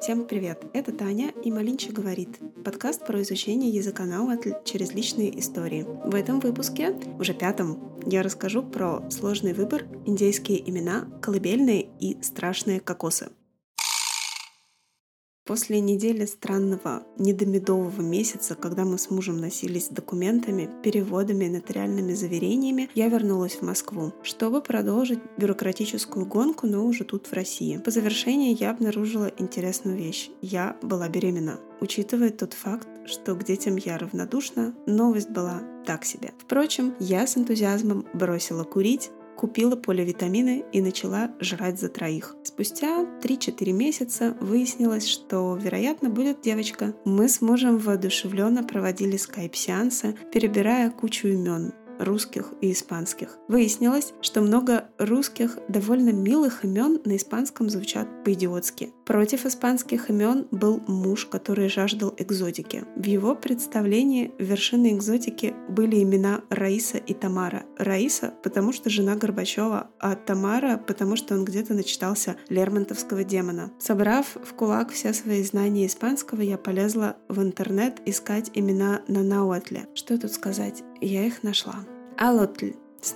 Всем привет! Это Таня и Малинча говорит. Подкаст про изучение языка науатль через личные истории. В этом выпуске, уже пятом, я расскажу про сложный выбор, индейские имена, колыбельные и страшные кокосы. После недели странного, недомедового месяца, когда мы с мужем носились документами, переводами, нотариальными заверениями, я вернулась в Москву, чтобы продолжить бюрократическую гонку, но уже тут, в России. По завершении я обнаружила интересную вещь. Я была беременна. Учитывая тот факт, что к детям я равнодушна, новость была так себе. Впрочем, я с энтузиазмом бросила курить, купила поливитамины и начала жрать за троих. Спустя 3-4 месяца выяснилось, что, вероятно, будет девочка. Мы с мужем воодушевленно проводили скайп-сеансы, перебирая кучу имен русских и испанских. Выяснилось, что много русских довольно милых имен на испанском звучат по-идиотски. Против испанских имен был муж, который жаждал экзотики. В его представлении вершины экзотики были имена Раиса и Тамара. Раиса, потому что жена Горбачева, а Тамара, потому что он где-то начитался Лермонтовского демона. Собрав в кулак все свои знания испанского, я полезла в интернет искать имена на науатле. Что тут сказать? Я их нашла. Алотль с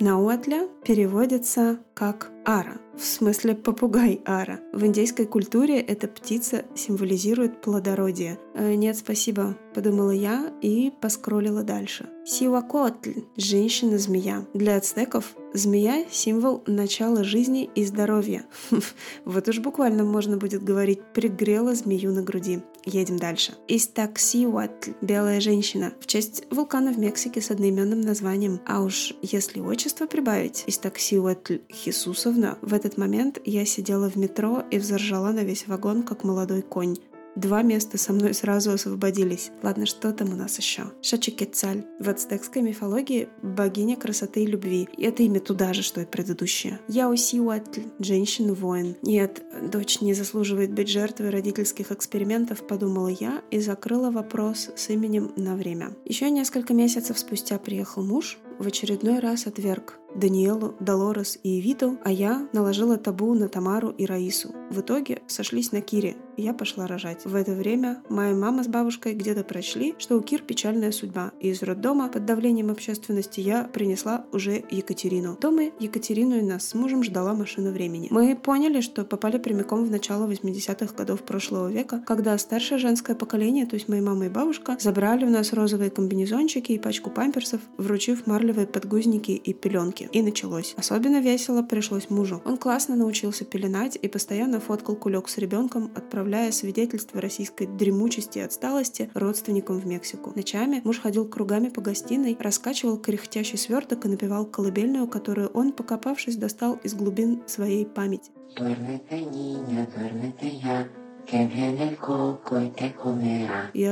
переводится как ара, в смысле попугай ара. В индейской культуре эта птица символизирует плодородие. «Э, «Нет, спасибо», — подумала я и поскролила дальше. Сиуакотль – женщина-змея. Для ацтеков змея – символ начала жизни и здоровья. Вот уж буквально можно будет говорить «пригрела змею на груди». Едем дальше. Истаксиуатль – белая женщина, в честь вулкана в Мексике с одноименным названием. А уж если отчество прибавить, Истаксиуатль Хисусовна, в этот момент я сидела в метро и взоржала на весь вагон, как молодой конь. Два места со мной сразу освободились. Ладно, что там у нас еще? Шачикетцаль. В ацтекской мифологии богиня красоты и любви. Это имя туда же, что и предыдущее. Яосиуатль. Женщина-воин. Нет, дочь не заслуживает быть жертвой родительских экспериментов, подумала я и закрыла вопрос с именем на время. Еще несколько месяцев спустя приехал муж, в очередной раз отверг Даниэлу, Долорес и Эвиту, а я наложила табу на Тамару и Раису. В итоге сошлись на Кире, и я пошла рожать. В это время моя мама с бабушкой где-то прочли, что у Кир печальная судьба, и из роддома под давлением общественности я принесла уже Екатерину. Дома Екатерину и нас с мужем ждала машина времени. Мы поняли, что попали прямиком в начало 80-х годов прошлого века, когда старшее женское поколение, то есть моя мама и бабушка, забрали у нас розовые комбинезончики и пачку памперсов, вручив марлевые подгузники и пеленки. И началось. Особенно весело пришлось мужу. Он классно научился пеленать и постоянно фоткал кулек с ребенком, отправляя свидетельства российской дремучести и отсталости родственникам в Мексику. Ночами муж ходил кругами по гостиной, раскачивал кряхтящий сверток и напевал колыбельную, которую он, покопавшись, достал из глубин своей памяти. Duérmete, niña, duérmete ya. Я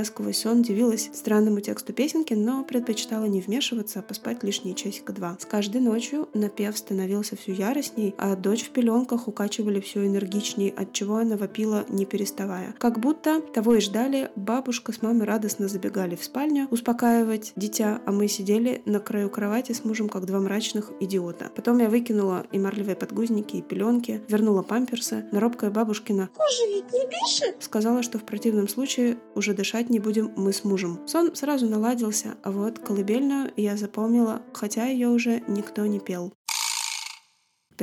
сквозь сон удивилась странному тексту песенки, но предпочитала не вмешиваться, а поспать лишние часика-два. С каждой ночью напев становился все яростней, а дочь в пеленках укачивали все энергичней, от чего она вопила не переставая. Как будто того и ждали, бабушка с мамой радостно забегали в спальню успокаивать дитя, а мы сидели на краю кровати с мужем, как два мрачных идиота. Потом я выкинула и марлевые подгузники, и пеленки, вернула памперсы, но робкая бабушкина «Боже, ведь не дышит!» Сказала, что в противном случае уже дышать не будем мы с мужем. Сон сразу наладился, а вот колыбельную я запомнила, хотя ее уже никто не пел.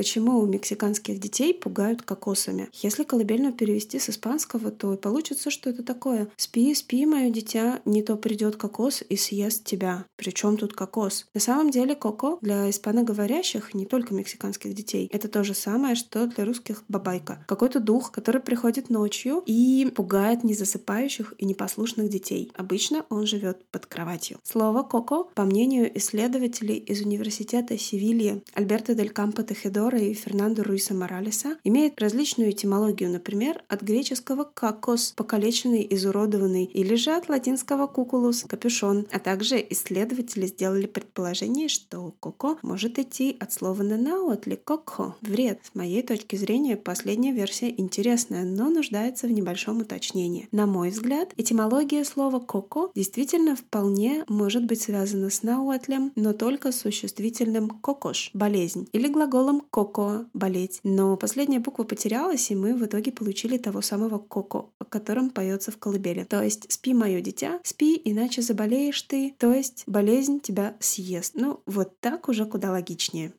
Почему у мексиканских детей пугают кокосами? Если колыбельную перевести с испанского, то получится, что это такое. «Спи, спи, мое дитя, не то придет кокос и съест тебя». Причем тут кокос? На самом деле коко для испаноговорящих, не только мексиканских детей, это то же самое, что для русских бабайка. Какой-то дух, который приходит ночью и пугает незасыпающих и непослушных детей. Обычно он живет под кроватью. Слово «коко», по мнению исследователей из университета Севильи Альберто дель Кампо Техедо Теодора и Фернандо Руиса Моралеса имеет различную этимологию, например, от греческого «какос» – покалеченный, изуродованный, или же от латинского «кукулус» – капюшон. А также исследователи сделали предположение, что «коко» может идти от слова «нанау» ли «кокхо» – вред. С моей точки зрения, последняя версия интересная, но нуждается в небольшом уточнении. На мой взгляд, этимология слова «коко» действительно вполне может быть связана с науатлем, но только с существительным «кокош» – болезнь, или глаголом коко — болеть. Но последняя буква потерялась, и мы в итоге получили того самого коко, о котором поется в колыбели. То есть спи, мое дитя, спи, иначе заболеешь ты, то есть болезнь тебя съест. Ну, вот так уже куда логичнее.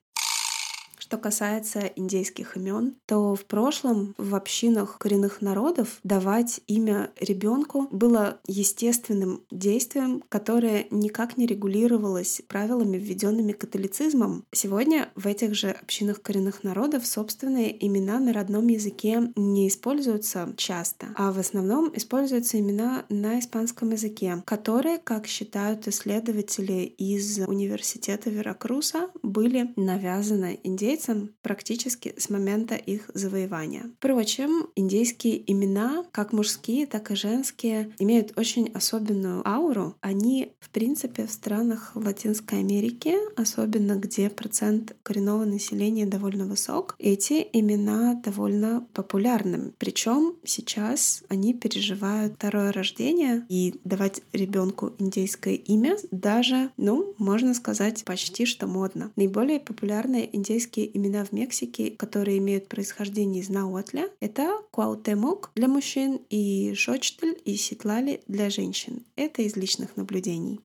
Что касается индейских имен, то в прошлом в общинах коренных народов давать имя ребенку было естественным действием, которое никак не регулировалось правилами, введенными католицизмом. Сегодня в этих же общинах коренных народов собственные имена на родном языке не используются часто, а в основном используются имена на испанском языке, которые, как считают исследователи из университета Веракруса, были навязаны индейцам индейцам практически с момента их завоевания. Впрочем, индейские имена, как мужские, так и женские, имеют очень особенную ауру. Они, в принципе, в странах Латинской Америки, особенно где процент коренного населения довольно высок, эти имена довольно популярны. Причем сейчас они переживают второе рождение и давать ребенку индейское имя даже, ну, можно сказать, почти что модно. Наиболее популярные индейские имена в Мексике, которые имеют происхождение из Науатля, это Куаутемок для мужчин и Шочтель и Ситлали для женщин. Это из личных наблюдений.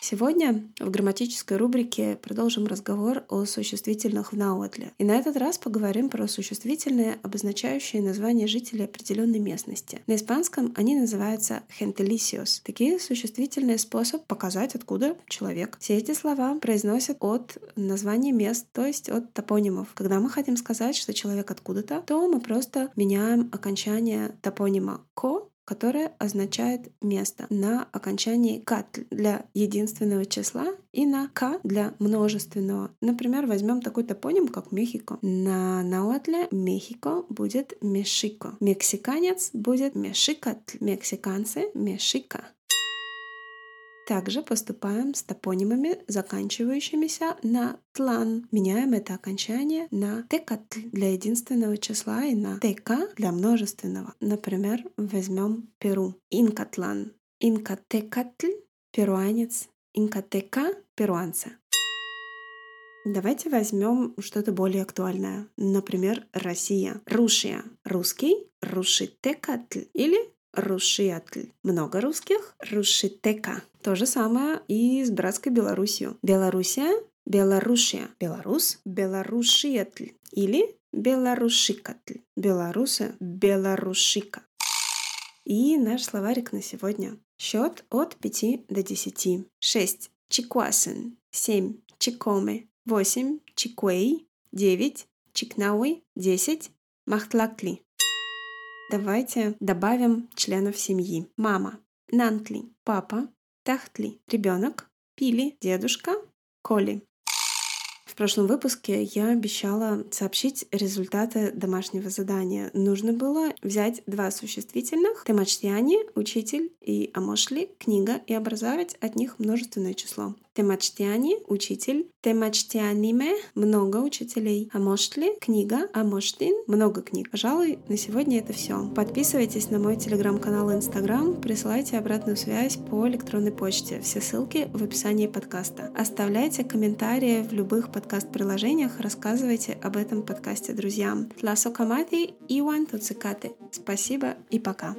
Сегодня в грамматической рубрике продолжим разговор о существительных в науатле. И на этот раз поговорим про существительные, обозначающие название жителей определенной местности. На испанском они называются gentilicios. Такие существительные способ показать, откуда человек. Все эти слова произносят от названия мест, то есть от топонимов. Когда мы хотим сказать, что человек откуда-то, то мы просто меняем окончание топонима «ко» которое означает место на окончании кат для единственного числа и на к для множественного. Например, возьмем такой топоним, как Мехико. На науатле Мехико будет Мешико. Мексиканец будет Мешикат. Мексиканцы Мешика. Также поступаем с топонимами, заканчивающимися на тлан. Меняем это окончание на текатль для единственного числа и на тека для множественного. Например, возьмем Перу. Инкатлан. Инкатекатль – перуанец. Инкатека – перуанцы. Давайте возьмем что-то более актуальное. Например, Россия. Рушия. Русский. Рушитекатль. Или Рушиатль. Много русских. Рушитека. То же самое и с братской Белоруссией. Белоруссия, Белоруссия, Белорус, Белорушиатль или Белорушикатль. Белорусы, Белорушика. И наш словарик на сегодня. Счет от 5 до 10. 6. Чикуасен. 7. Чикоме. 8. Чикуэй. 9. Чикнауи. 10. Махтлакли. Давайте добавим членов семьи. Мама, Нантли, папа, Тахтли, ребенок, Пили, дедушка, Коли. В прошлом выпуске я обещала сообщить результаты домашнего задания. Нужно было взять два существительных «темачтяне», «учитель» и «амошли», «книга» и образовать от них множественное число. Темачтяни – учитель. Темачтяниме – много учителей. А может ли – книга. А может много книг. Пожалуй, на сегодня это все. Подписывайтесь на мой телеграм-канал и инстаграм. Присылайте обратную связь по электронной почте. Все ссылки в описании подкаста. Оставляйте комментарии в любых подкаст-приложениях. Рассказывайте об этом подкасте друзьям. Тласо камати и. Спасибо и пока.